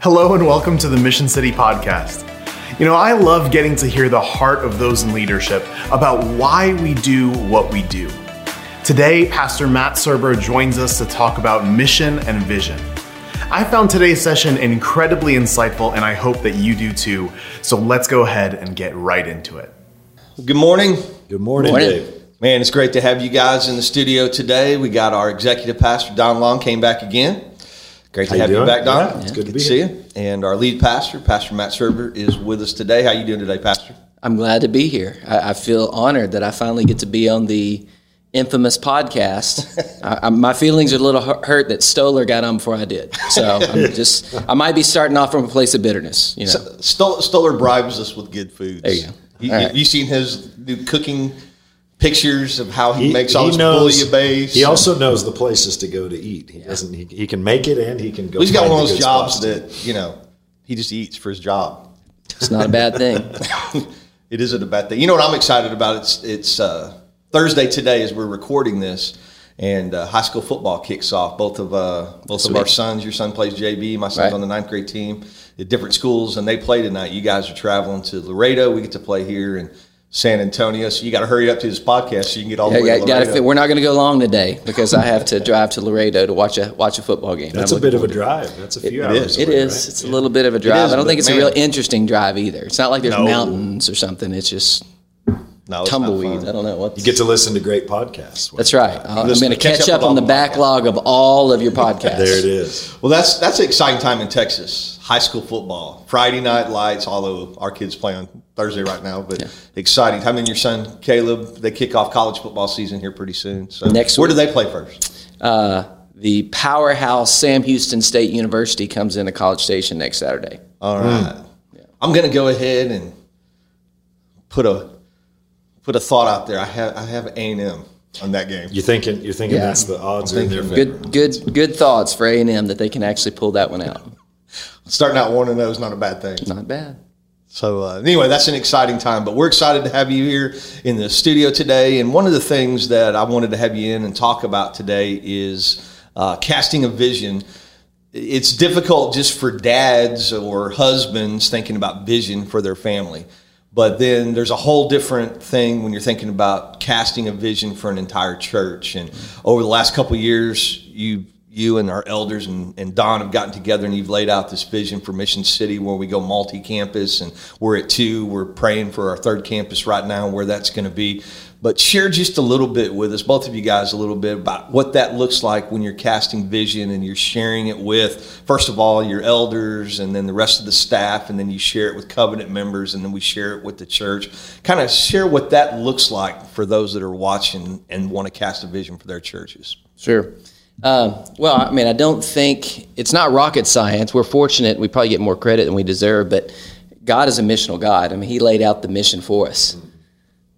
Hello and welcome to the Mission City Podcast. You know, I love getting to hear the heart of those in leadership about why we do what we do. Today, Pastor Matt Serber joins us to talk about mission and vision. I found today's session incredibly insightful, and I hope that you do too. So let's go ahead and get right into it. Good morning. Good morning, Morning. Dave. Man, it's great to have you guys in the studio today. We got our executive pastor, Don Long, came back again. Great to How you have you doing? back, Don. Yeah, it's good to be see here. you. And our lead pastor, Pastor Matt Serber, is with us today. How are you doing today, Pastor? I'm glad to be here. I, I feel honored that I finally get to be on the infamous podcast. I, I, my feelings are a little hurt that Stoller got on before I did. So I'm just, I might be starting off from a place of bitterness. You know, Stoller, Stoller bribes us with good foods. There you go. You, All right. you seen his new cooking pictures of how he, He, makes all he his knows. bouillabaisse? He also knows the places to go to eat. He doesn't. He, he can make it and he can go. He's got find one of those jobs that you know he just eats for his job. it's not a bad thing. It isn't a bad thing. You know what I'm excited about? It's it's uh, Thursday today as we're recording this, and uh, high school football kicks off. Both of uh, both of our sons. Your son plays JV. My son's Right. on the ninth grade team at different schools, and they play tonight. You guys are traveling to Laredo. We get to play here in San Antonio. So you got to hurry up to this podcast so you can get all the Yeah, way yeah, to Laredo. fit- we're not going to go long today because I have to drive to Laredo to watch a watch a football game. That's I'm a bit of a drive. That's a few it hours. is. It away, is. right? It's a little bit of a drive. is, I don't think but it's a real interesting drive either. It's not like there's No. mountains or something. It's just no, it's tumbleweeds. I don't know what. You get to listen to great podcasts. That's right. I'm Listen going to to catch catch up up on the all the backlog of all of your podcasts. There it is. Well, that's that's an exciting time in Texas. High school football, Friday night lights. Although our kids play on Thursday right now, but exciting time. And your son Caleb, they kick off college football season here pretty soon. So Next where week. do they play first? Uh, the powerhouse Sam Houston State University comes into College Station next Saturday. All right. I'm going to go ahead and put a put a thought out there. I have I have A and M on that game. You thinking? You're thinking Yeah. that's the odds are in their thinking favor. Good, good, good thoughts for A and M that they can actually pull that one out. Starting out one and zero is not a bad thing. Not bad. So uh, anyway, that's an exciting time. But we're excited to have you here in the studio today. And one of the things that I wanted to have you in and talk about today is uh, casting a vision. It's difficult just for dads or husbands thinking about vision for their family. But then there's a whole different thing when you're thinking about casting a vision for an entire church. And over the last couple years, you you and our elders and, and Don have gotten together and you've laid out this vision for Mission City where we go multi-campus and we're at two. We're praying for our third campus right now and where that's going to be. But share just a little bit with us, both of you guys, a little bit about what that looks like when you're casting vision and you're sharing it with, first of all, your elders and then the rest of the staff, and then you share it with covenant members, and then we share it with the church. Kind of share what that looks like for those that are watching and want to cast a vision for their churches. Sure. Um, well, I mean, I don't think it's not rocket science. We're fortunate; we probably get more credit than we deserve. But God is a missional God. I mean, He laid out the mission for us.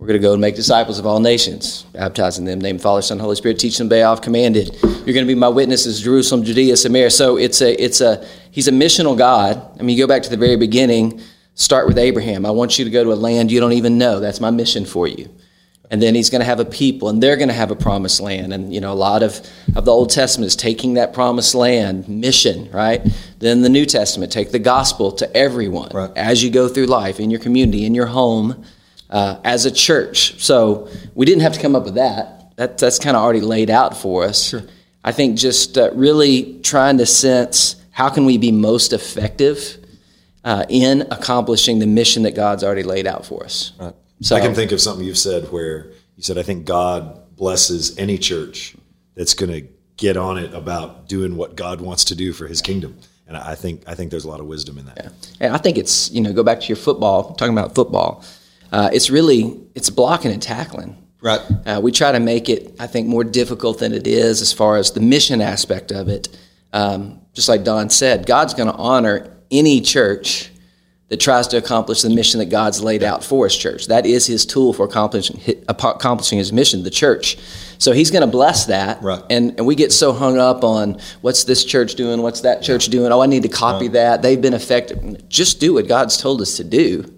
We're going to go and make disciples of all nations, baptizing them, name Father, Son, Holy Spirit, teach them all I've commanded. You're going to be my witnesses, Jerusalem, Judea, Samaria. So it's a, it's a, He's a missional God. I mean, you go back to the very beginning. Start with Abraham. I want you to go to a land you don't even know. That's my mission for you and then he's going to have a people and they're going to have a promised land and you know a lot of, of the old testament is taking that promised land mission right then the new testament take the gospel to everyone Right. as you go through life in your community in your home uh, as a church so we didn't have to come up with that, that that's kind of already laid out for us i think just uh, really trying to sense how can we be most effective uh, in accomplishing the mission that god's already laid out for us Right. So- I can think of something you've said where you said, "I think God blesses any church that's going to get on it about doing what God wants to do for His kingdom." And I think I think there's a lot of wisdom in that. And I think it's you know go back to your football talking about football. Uh, it's really it's blocking and tackling. Right. Uh, we try to make it I think more difficult than it is as far as the mission aspect of it. Um, just like Don said, God's going to honor any church that tries to accomplish the mission that God's laid out for His church. That is His tool for accomplishing accomplishing His mission, the church. So He's going to bless that. Right. And and we get so hung up on what's this church doing, what's that church doing. Oh, I need to copy that. They've been effective. Just do what God's told us to do,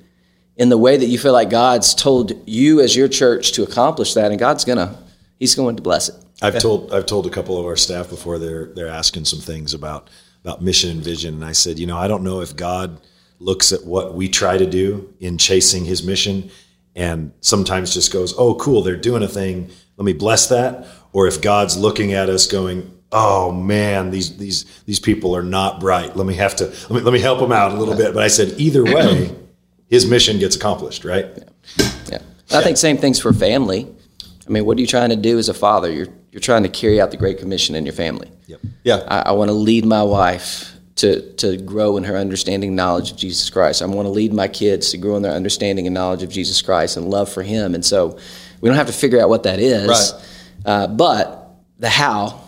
in the way that you feel like God's told you as your church to accomplish that, and God's gonna He's going to bless it. I've told I've told a couple of our staff before they're they're asking some things about about mission and vision, and I said, you know, I don't know if God looks at what we try to do in chasing His mission, and sometimes just goes, "Oh, cool, they're doing a thing. Let me bless that," or if God's looking at us, going, "Oh man, these these these people are not bright. Let me have to let me let me help them out a little bit." But I said, either way, His mission gets accomplished, right? Yeah. I think same things for family. I mean, what are you trying to do as a father? You're you're trying to carry out the Great Commission in your family. Yep. Yeah. I, I want to lead my wife to to grow in her understanding knowledge of Jesus Christ. I want to lead my kids to grow in their understanding and knowledge of Jesus Christ and love for Him. And so, we don't have to figure out what that is, Right. uh, but the how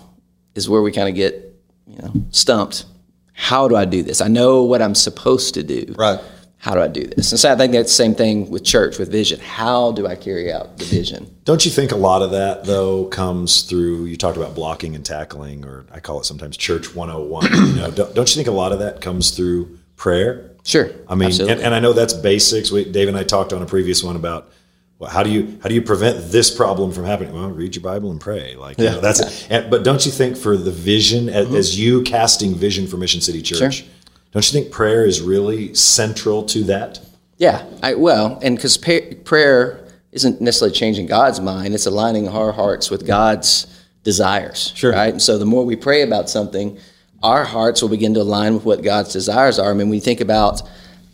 is where we kind of get you know stumped. How do I do this? I know what I'm supposed to do. Right. How do I do this? And so I think that's the same thing with church, with vision. How do I carry out the vision? Don't you think a lot of that though comes through? You talked about blocking and tackling, or I call it sometimes Church 101. you know, don't, don't you think a lot of that comes through prayer? Sure. I mean, and, and I know that's basics. We, Dave and I talked on a previous one about well, how do you how do you prevent this problem from happening? Well, read your Bible and pray. Like, you know, that's. And, but don't you think for the vision, as, as you casting vision for Mission City Church, Mm-hmm. Sure. Don't you think prayer is really central to that? Yeah, I, well, and because prayer isn't necessarily changing God's mind; it's aligning our hearts with God's desires. Sure. Right, and so the more we pray about something, our hearts will begin to align with what God's desires are. I mean, we think about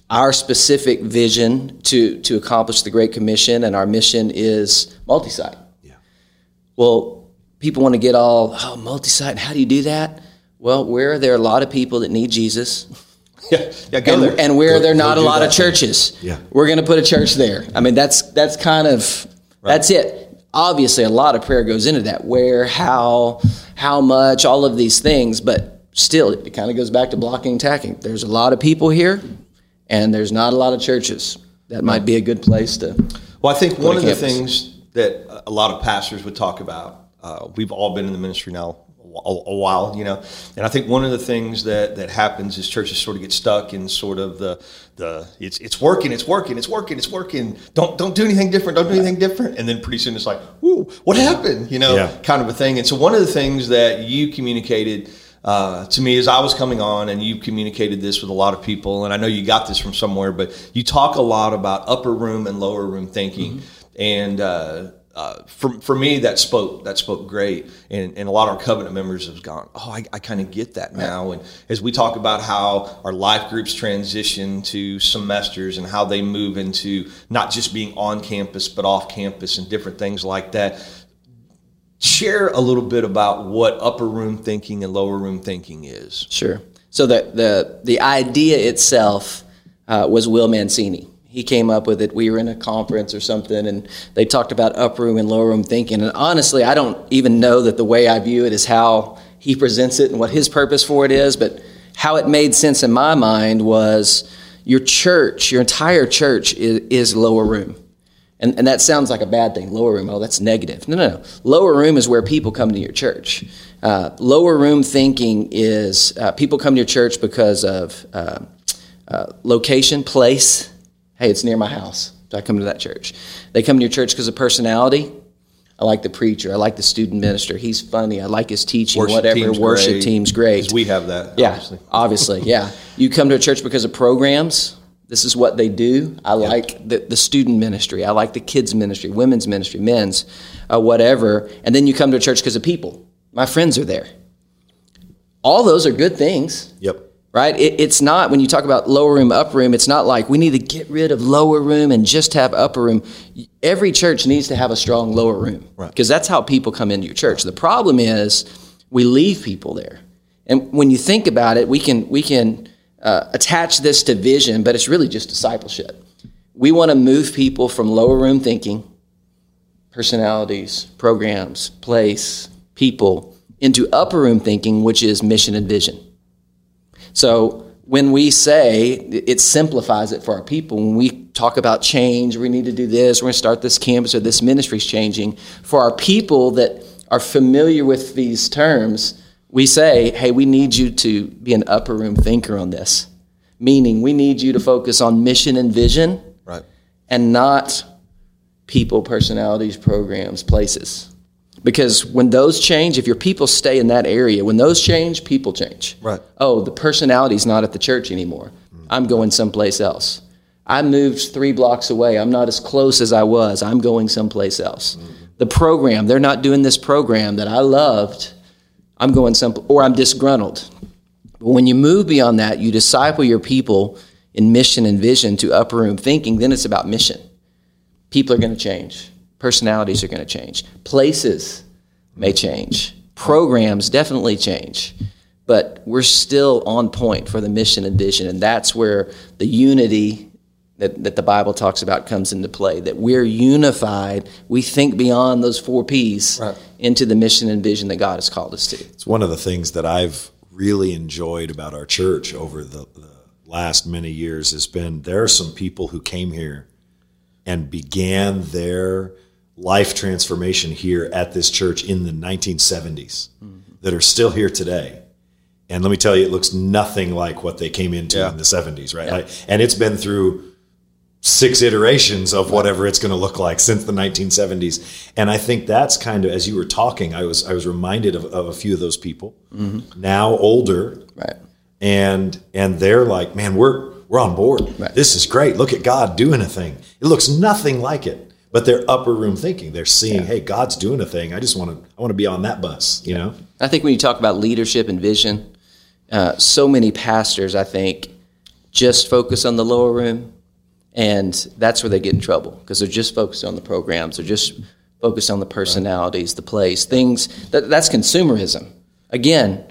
our specific vision to to accomplish the Great Commission, and our mission is multi-site. Yeah. Well, people want to get all oh multi-site. How do you do that? Well, where are there are a lot of people that need Jesus, Yeah. Yeah. Go and, there. and where there are not a lot of that thing. churches, Yeah. we're going to put a church there. I mean, that's that's kind of that's it. Obviously, a lot of prayer goes into that. Where, how, how much, all of these things, but still, it kind of goes back to blocking and tacking. There's a lot of people here, and there's not a lot of churches. That might be a good place to. Well, I think one of the things that a lot of pastors would talk about, uh, we've all been in the ministry now a, a while, you know, and I think one of the things that that happens is churches sort of get stuck in sort of the the it's it's working, it's working, it's working, it's working. Don't don't do anything different, don't do anything different, and then pretty soon it's like, ooh, what happened? You know, Yeah. kind of a thing. And so one of the things that you communicated uh, to me as I was coming on, and you communicated this with a lot of people, and I know you got this from somewhere, but you talk a lot about upper room and lower room thinking, and uh, uh, for, for me that spoke that spoke great, and, and a lot of our covenant members have gone, oh, I, I kind of get that now, and as we talk about how our life groups transition to semesters and how they move into not just being on campus but off campus and different things like that share a little bit about what upper room thinking and lower room thinking is. Sure. So the the the idea itself uh, was Will Mancini. He came up with it. We were in a conference or something, and they talked about upper room and lower room thinking. And honestly, I don't even know that the way I view it is how he presents it and what his purpose for it is. But how it made sense in my mind was your church, your entire church, is, is lower room. And, and that sounds like a bad thing. Lower room, oh, that's negative. No, no, no. Lower room is where people come to your church. Uh, lower room thinking is uh, people come to your church because of uh, uh, location, place. Hey, it's near my house. So I come to that church. They come to your church because of personality. I like the preacher. I like the student minister. He's funny. I like his teaching. Worship whatever. team's worship great, team's great. we have that, Yeah, obviously. obviously, yeah. You come to a church because of programs. This is what they do. I like the, the student ministry. I like the kids ministry, women's ministry, men's, uh, whatever. And then you come to a church because of people. My friends are there. All those are good things, Yep. Right? It, it's not when you talk about lower room, upper room. It's not like we need to get rid of lower room and just have upper room. Every church needs to have a strong lower room because that's how people come into your church. The problem is we leave people there, and when you think about it, we can we can uh, attach this to vision, but it's really just discipleship. We want to move people from lower room thinking, personalities, programs, place, people, into upper room thinking, which is mission and vision. So when we say it simplifies it for our people, when we talk about change, we need to do this, we're going to start this campus or this ministry is changing. For our people that are familiar with these terms, we say, hey, we need you to be an upper room thinker on this. Meaning, we need you to focus on mission and vision Right. and not people, personalities, programs, places. Because when those change, if your people stay in that area, when those change, people change. Right. Oh, the personality's not at the church anymore. Mm. I'm going someplace else. I moved three blocks away. I'm not as close as I was. I'm going someplace else. Mm. The program, they're not doing this program that I loved. I'm going some, or I'm disgruntled. But when you move beyond that, you disciple your people in mission and vision to upper room thinking, then it's about mission. People are going to change. Personalities are going to change. Places may change. Programs definitely change. But we're still on point for the mission and vision. And that's where the unity that, that the Bible talks about comes into play. That we're unified. We think beyond those four P's Right. into the mission and vision that God has called us to. It's one of the things that I've really enjoyed about our church over the, the last many years has been there are some people who came here and began their life transformation here at this church in the 1970s that are still here today. And let me tell you, it looks nothing like what they came into Yeah. in the 70s, right? Like, and it's been through six iterations of whatever it's going to look like since the 1970s. And I think that's kind of as you were talking, I was I was reminded of, of a few of those people mm-hmm. now older, Right. and and they're like, man, we're we're on board. Right. This is great. Look at God doing a thing. It looks nothing like it, but they're upper room thinking. They're seeing, hey, God's doing a thing. I just want to I want to be on that bus. You know. I think when you talk about leadership and vision, uh, so many pastors, I think, just focus on the lower room, and that's where they get in trouble because they're just focused on the programs, they're just focused on the personalities, the place, things. That, that's consumerism. Again,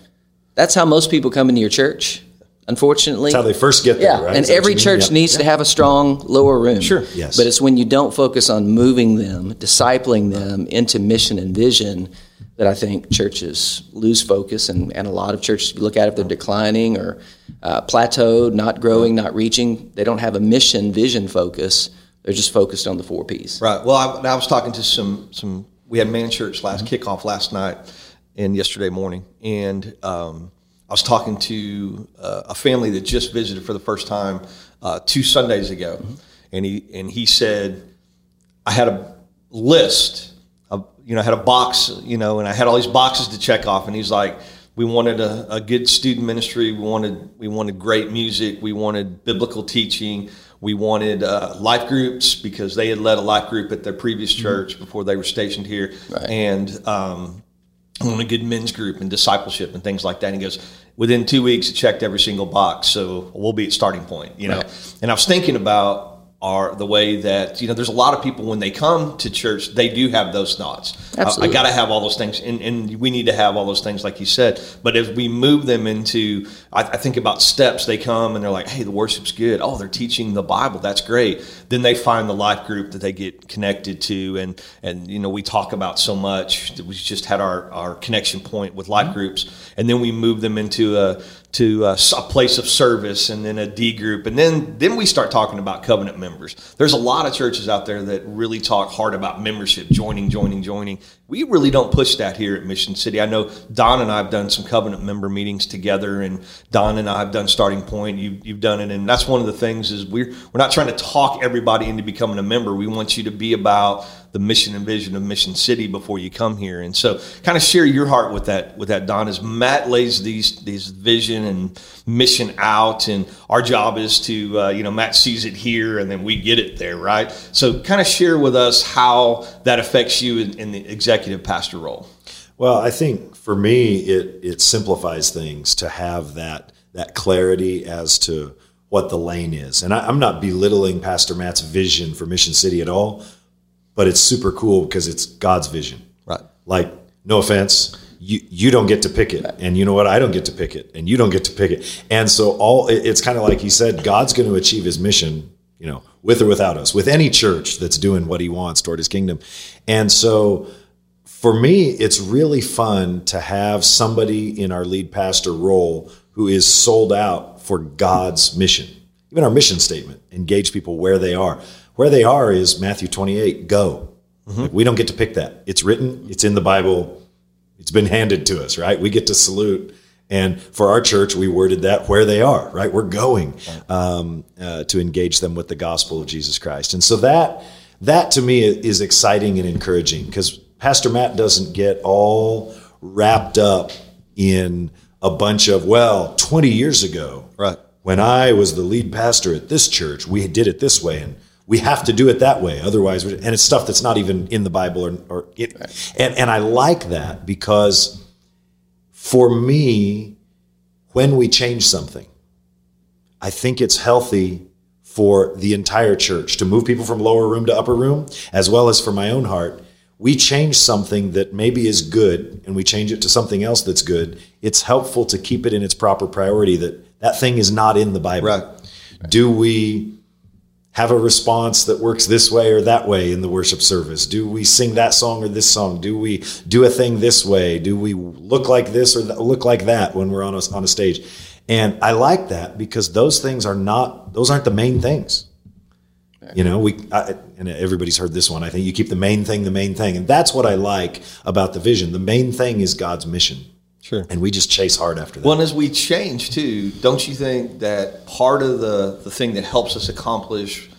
that's how most people come into your church. Unfortunately, That's how they first get there, yeah, right? and Is every church Yep. needs to have a strong lower room. Sure. Yes. But it's when you don't focus on moving them, discipling them into mission and vision, that I think churches lose focus, and, and a lot of churches you look at if they're declining or uh, plateaued, not growing, not reaching. They don't have a mission vision focus. They're just focused on the four P's. Right. Well, I, I was talking to some some. We had man church last kickoff last night and yesterday morning, and um, I was talking to uh, a family that just visited for the first time uh, two Sundays ago, and he and he said, I had a list of you know I had a box you know, and I had all these boxes to check off, and he's like. We wanted a, a good student ministry. We wanted we wanted great music. We wanted biblical teaching. We wanted uh, life groups because they had led a life group at their previous church before they were stationed here, Right. and um, on a good men's group and discipleship and things like that. And he goes, within two weeks, it checked every single box. So we'll be at starting point, you know. And I was thinking about our the way that you know, there's a lot of people when they come to church, they do have those thoughts. Uh, I- I, got to have all those things, and, and we need to have all those things, like you said. But as we move them into, I, I think about steps. They come and they're like, "Hey, the worship's good. Oh, they're teaching the Bible. That's great." Then they find the life group that they get connected to, and and you know, we talk about so much. We just had our our connection point with life mm-hmm. groups, and then we move them into a to uh, a place of service, and then a D group, and then then we start talking about covenant members. There's a lot of churches out there that really talk hard about membership, joining, joining, joining. We really don't push that here at Mission City. I know Don and I have done some covenant member meetings together, and Don and I have done Starting Point. You, you've done it, and that's one of the things is we're we're not trying to talk everybody into becoming a member. We want you to be about the mission and vision of Mission City before you come here. And so, kind of share your heart with that with that Don as Matt lays these these vision and mission out, and our job is to uh, you know Matt sees it here, and then we get it there, right? So, kind of share with us how that affects you in, in the executive pastor role. Well, I think for me, it it simplifies things to have that that clarity as to what the lane is. And I, I'm not belittling Pastor Matt's vision for Mission City at all, but it's super cool because it's God's vision. Right. Like, no offense, you you don't get to pick it, and you know what? I don't get to pick it, and you don't get to pick it. And so all it- it's kind of like he said, God's going to achieve His mission, you know, with or without us, with any church that's doing what He wants toward His kingdom. And so for me, it's really fun to have somebody in our lead pastor role who is sold out for God's mission. Even our mission statement, engage people where they are. Where they are is Matthew 28, go. Like, we don't get to pick that. It's written, it's in the Bible, it's been handed to us, right? We get to salute. And for our church, we worded that where they are, right? We're going um, uh, to engage them with the gospel of Jesus Christ. And so that that to me is exciting and encouraging because Pastor Matt doesn't get all wrapped up in a bunch of, well, 20 years ago, Right. when I was the lead pastor at this church, we did it this way and we have to do it that way. Otherwise, and it's stuff that's not even in the Bible or, or it, and, and I like that because for me, when we change something, I think it's healthy for the entire church to move people from lower room to upper room, as well as for my own heart. We change something that maybe is good and we change it to something else that's good. It's helpful to keep it in its proper priority that that thing is not in the Bible. Right. Do we have a response that works this way or that way in the worship service? Do we sing that song or this song? Do we do a thing this way? Do we look like this or look like that when we're on a, on a stage? And I like that because those things are not, those aren't the main things. You know, we, I, and everybody's heard this one. I think you keep the main thing the main thing. And that's what I like about the vision. The main thing is God's mission. Sure. And we just chase hard after that. Well, and as we change too, don't you think that part of the, the thing that helps us accomplish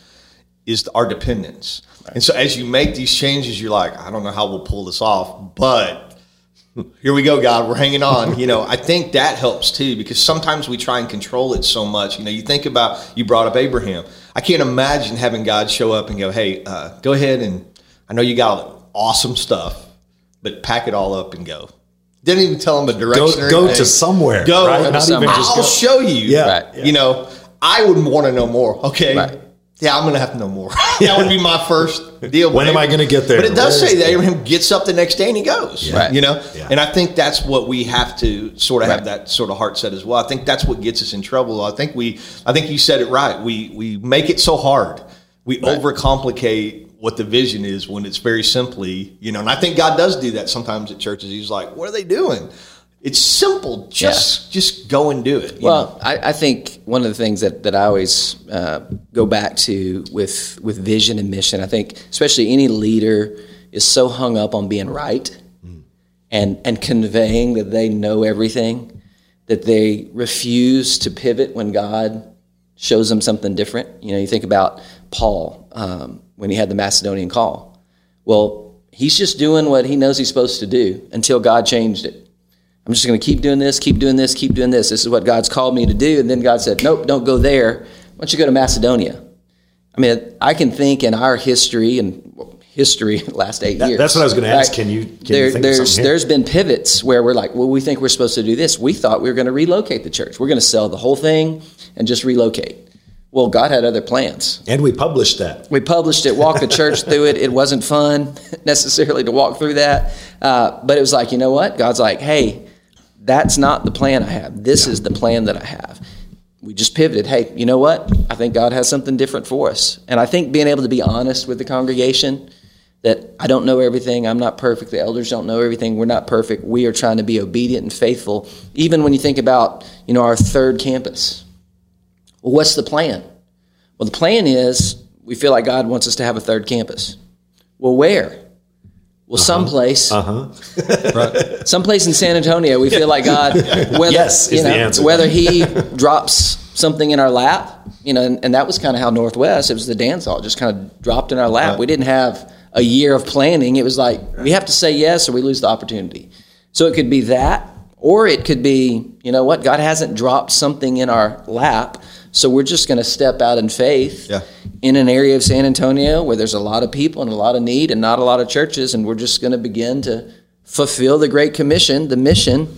is our dependence? And so as you make these changes, you're like, I don't know how we'll pull this off, but here we go, God, we're hanging on. You know, I think that helps too because sometimes we try and control it so much. You know, you think about, you brought up Abraham. I can't imagine having God show up and go, hey, uh, go ahead and I know you got awesome stuff, but pack it all up and go. Didn't even tell him a direction. Go- or go to somewhere, Go. right? Not even just I'll go. show you. Yeah. Right. You know, I would want to know more. Okay. Right. Yeah, I'm going to have to know more. that would be my first deal. When am I gonna get there? But it does Where say that it? Abraham gets up the next day and he goes. Right. You know, Yeah. and I think that's what we have to sort of have that sort of heart set as well. I think that's what gets us in trouble. I think we, I think you said it right. We we make it so hard. We overcomplicate what the vision is when it's very simply, you know. And I think God does do that sometimes at churches. He's like, "What are they doing?" It's simple. Just just go and do it. Well, I, I think one of the things that, that I always uh, go back to with with vision and mission, I think especially any leader is so hung up on being right and and conveying that they know everything that they refuse to pivot when God shows them something different. You know, you think about Paul um, when he had the Macedonian call. Well, he's just doing what he knows he's supposed to do until God changed it. I'm just going to keep doing this, keep doing this, keep doing this. This is what God's called me to do. And then God said, Nope, don't go there. Why don't you go to Macedonia? I mean, I can think in our history and history last eight years. that's what I was gonna ask. Can you- can you there, of there's there's been pivots where we're like, well, we think we're supposed to do this. We thought we were going to relocate the church. We're going to sell the whole thing and just relocate. Well, God had other plans. And we published that. We published it, walked the church through it. It wasn't fun necessarily to walk through that, uh, but it was like, you know what? God's like, hey, that's not the plan I have. This is the plan that I have. We just pivoted. Hey, you know what? I think God has something different for us. And I think being able to be honest with the congregation that I don't know everything. I'm not perfect. The elders don't know everything. We're not perfect. We are trying to be obedient and faithful. Even when you think about, you know, our third campus. Well, what's the plan? Well, the plan is we feel like God wants us to have a third campus. Well, where? Well, someplace, Uh-huh. someplace in San Antonio. We feel like God, whether Yes, you is the know, answer. whether He drops something in our lap, you know, and, and that was kind of how Northwest. It was the dance hall, just kind of dropped in our lap. We didn't have a year of planning. It was like we have to say yes, or we lose the opportunity. So it could be that, or it could be, you know what, God hasn't dropped something in our lap, so we're just going to step out in faith Yeah. in an area of San Antonio where there's a lot of people and a lot of need and not a lot of churches, and we're just going to begin to fulfill the Great Commission, the mission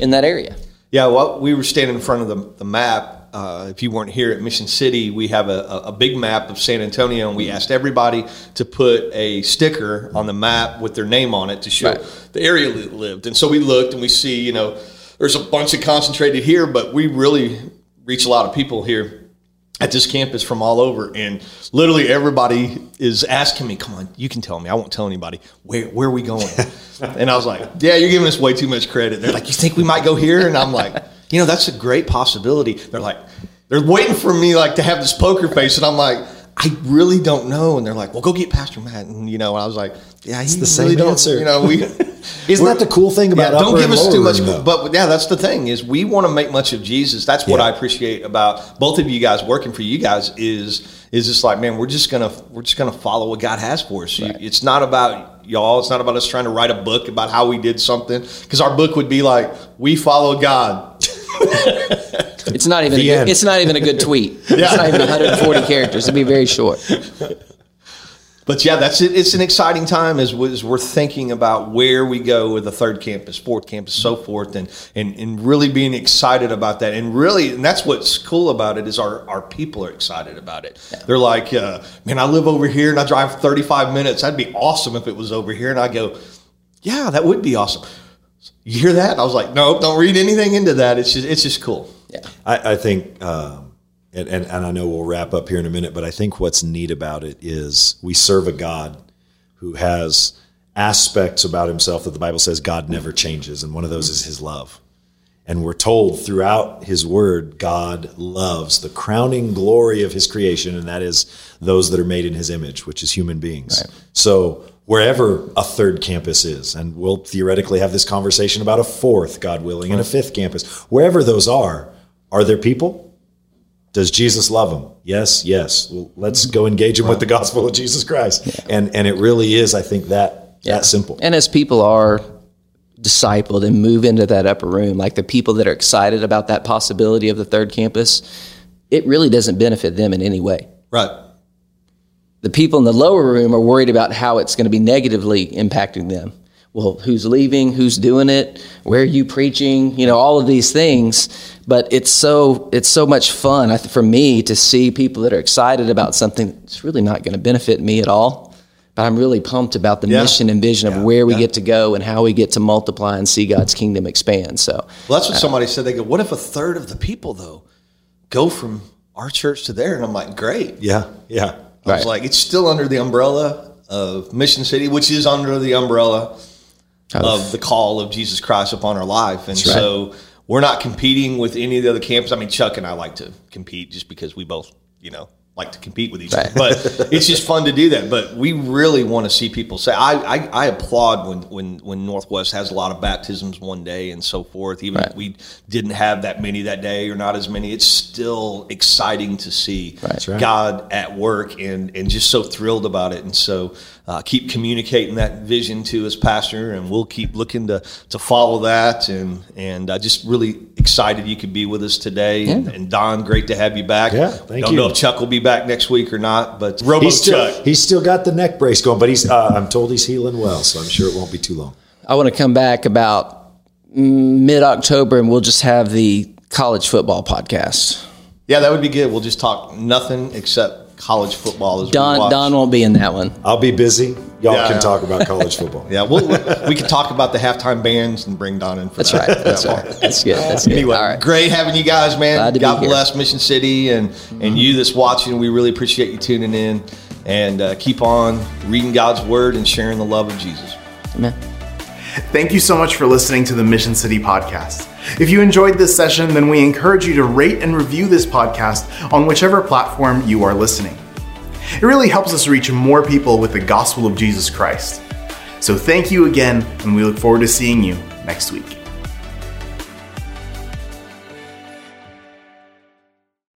in that area. Yeah, well, we were standing in front of the, the map. Uh, if you weren't here at Mission City, we have a, a- big map of San Antonio, and we asked everybody to put a sticker on the map with their name on it to show Right. the area they lived. And so we looked and we see, you know, there's a bunch of concentrated here, but we really reach a lot of people here at this campus from all over, and literally everybody is asking me, "Come on, you can tell me. I won't tell anybody. Where where are we going?" and I was like, "Yeah, you're giving us way too much credit." They're like, "You think we might go here?" And I'm like, "You know, that's a great possibility." They're like, they're waiting for me like to have this poker face, and I'm like. I really don't know, and they're like, "Well, go get Pastor Matt." And you know, I was like, "Yeah, he's the same answer. You know, we Isn't that the cool thing about yeah, don't give us too much room, but yeah that's the thing is we want to make much of jesus that's what Yeah. i appreciate about both of you guys working for you guys is is just like man we're just gonna we're just gonna follow what god has for us You- it's not about y'all it's not about us trying to write a book about how we did something because our book would be like we follow god It's not even. A good, it's not even a good tweet. It's not even 140 characters. It'd be very short. But yeah, that's it. It's an exciting time as, as we're thinking about where we go with the third campus, fourth campus, so forth, and and and really being excited about that. And really, and that's what's cool about it is our our people are excited about it. They're like, uh, man, I live over here and I drive 35 minutes. That'd be awesome if it was over here. And I go, yeah, that would be awesome. You hear that? I was like, no, don't read anything into that. It's just it's just cool. Yeah. I, I think, um, and, and, and I know we'll wrap up here in a minute, but I think what's neat about it is we serve a God who has aspects about himself that the Bible says God never changes. And one of those is his love. And we're told throughout his word, God loves the crowning glory of his creation, and that is those that are made in his image, which is human beings. So wherever a third campus is, and we'll theoretically have this conversation about a fourth, God willing, and a fifth campus, wherever those are, are there people? Does Jesus love them? Yes, yes. Well, let's go engage them with the gospel of Jesus Christ. And and it really is, I think, that that simple. And as people are discipled and move into that upper room, like the people that are excited about that possibility of the third campus, it really doesn't benefit them in any way. Right. The people in the lower room are worried about how it's going to be negatively impacting them. Well, who's leaving? Who's doing it? Where are you preaching? You know, all of these things. But it's so it's so much fun for me to see people that are excited about something that's really not going to benefit me at all. But I'm really pumped about the Yeah. mission and vision of where we get to go and how we get to multiply and see God's kingdom expand. So Well, that's what uh, somebody said. They go, "What if a third of the people though go from our church to there?" And I'm like, "Great." Yeah, yeah. I was like, it's still under the umbrella of Mission City, which is under the umbrella of the call of Jesus Christ upon our life. And right. so we're not competing with any of the other camps. I mean, Chuck and I like to compete just because we both, you know, like to compete with each other. But it's just fun to do that. But we really want to see people say, I, I, I applaud when, when, when Northwest has a lot of baptisms one day and so forth. Even if we didn't have that many that day or not as many, it's still exciting to see right. God at work and, and just so thrilled about it. And so uh, keep communicating that vision to us, Pastor, and we'll keep looking to, to follow that. And and uh, just really excited you could be with us today. And, and Don, great to have you back. Yeah, thank Don't you. know if Chuck will be back next week or not, but Robo He's still Chuck. he's still got the neck brace going, but he's uh, I'm told he's healing well, so I'm sure it won't be too long. I want to come back about mid October and we'll just have the college football podcast. Yeah, that would be good. We'll just talk nothing except college football. As we Don watch. Don won't be in that one. I'll be busy. Y'all Yeah. can talk about college football. Yeah, we'll, we can talk about the halftime bands and bring Don in for That's that. right. That's right. That's good. That's good. Anyway, All right. great having you guys, man. Glad to be God here. bless Mission City and and you that's watching. We really appreciate you tuning in and uh, keep on reading God's word and sharing the love of Jesus. Amen. Thank you so much for listening to the Mission City podcast. If you enjoyed this session, then we encourage you to rate and review this podcast on whichever platform you are listening. It really helps us reach more people with the gospel of Jesus Christ. So thank you again, and we look forward to seeing you next week.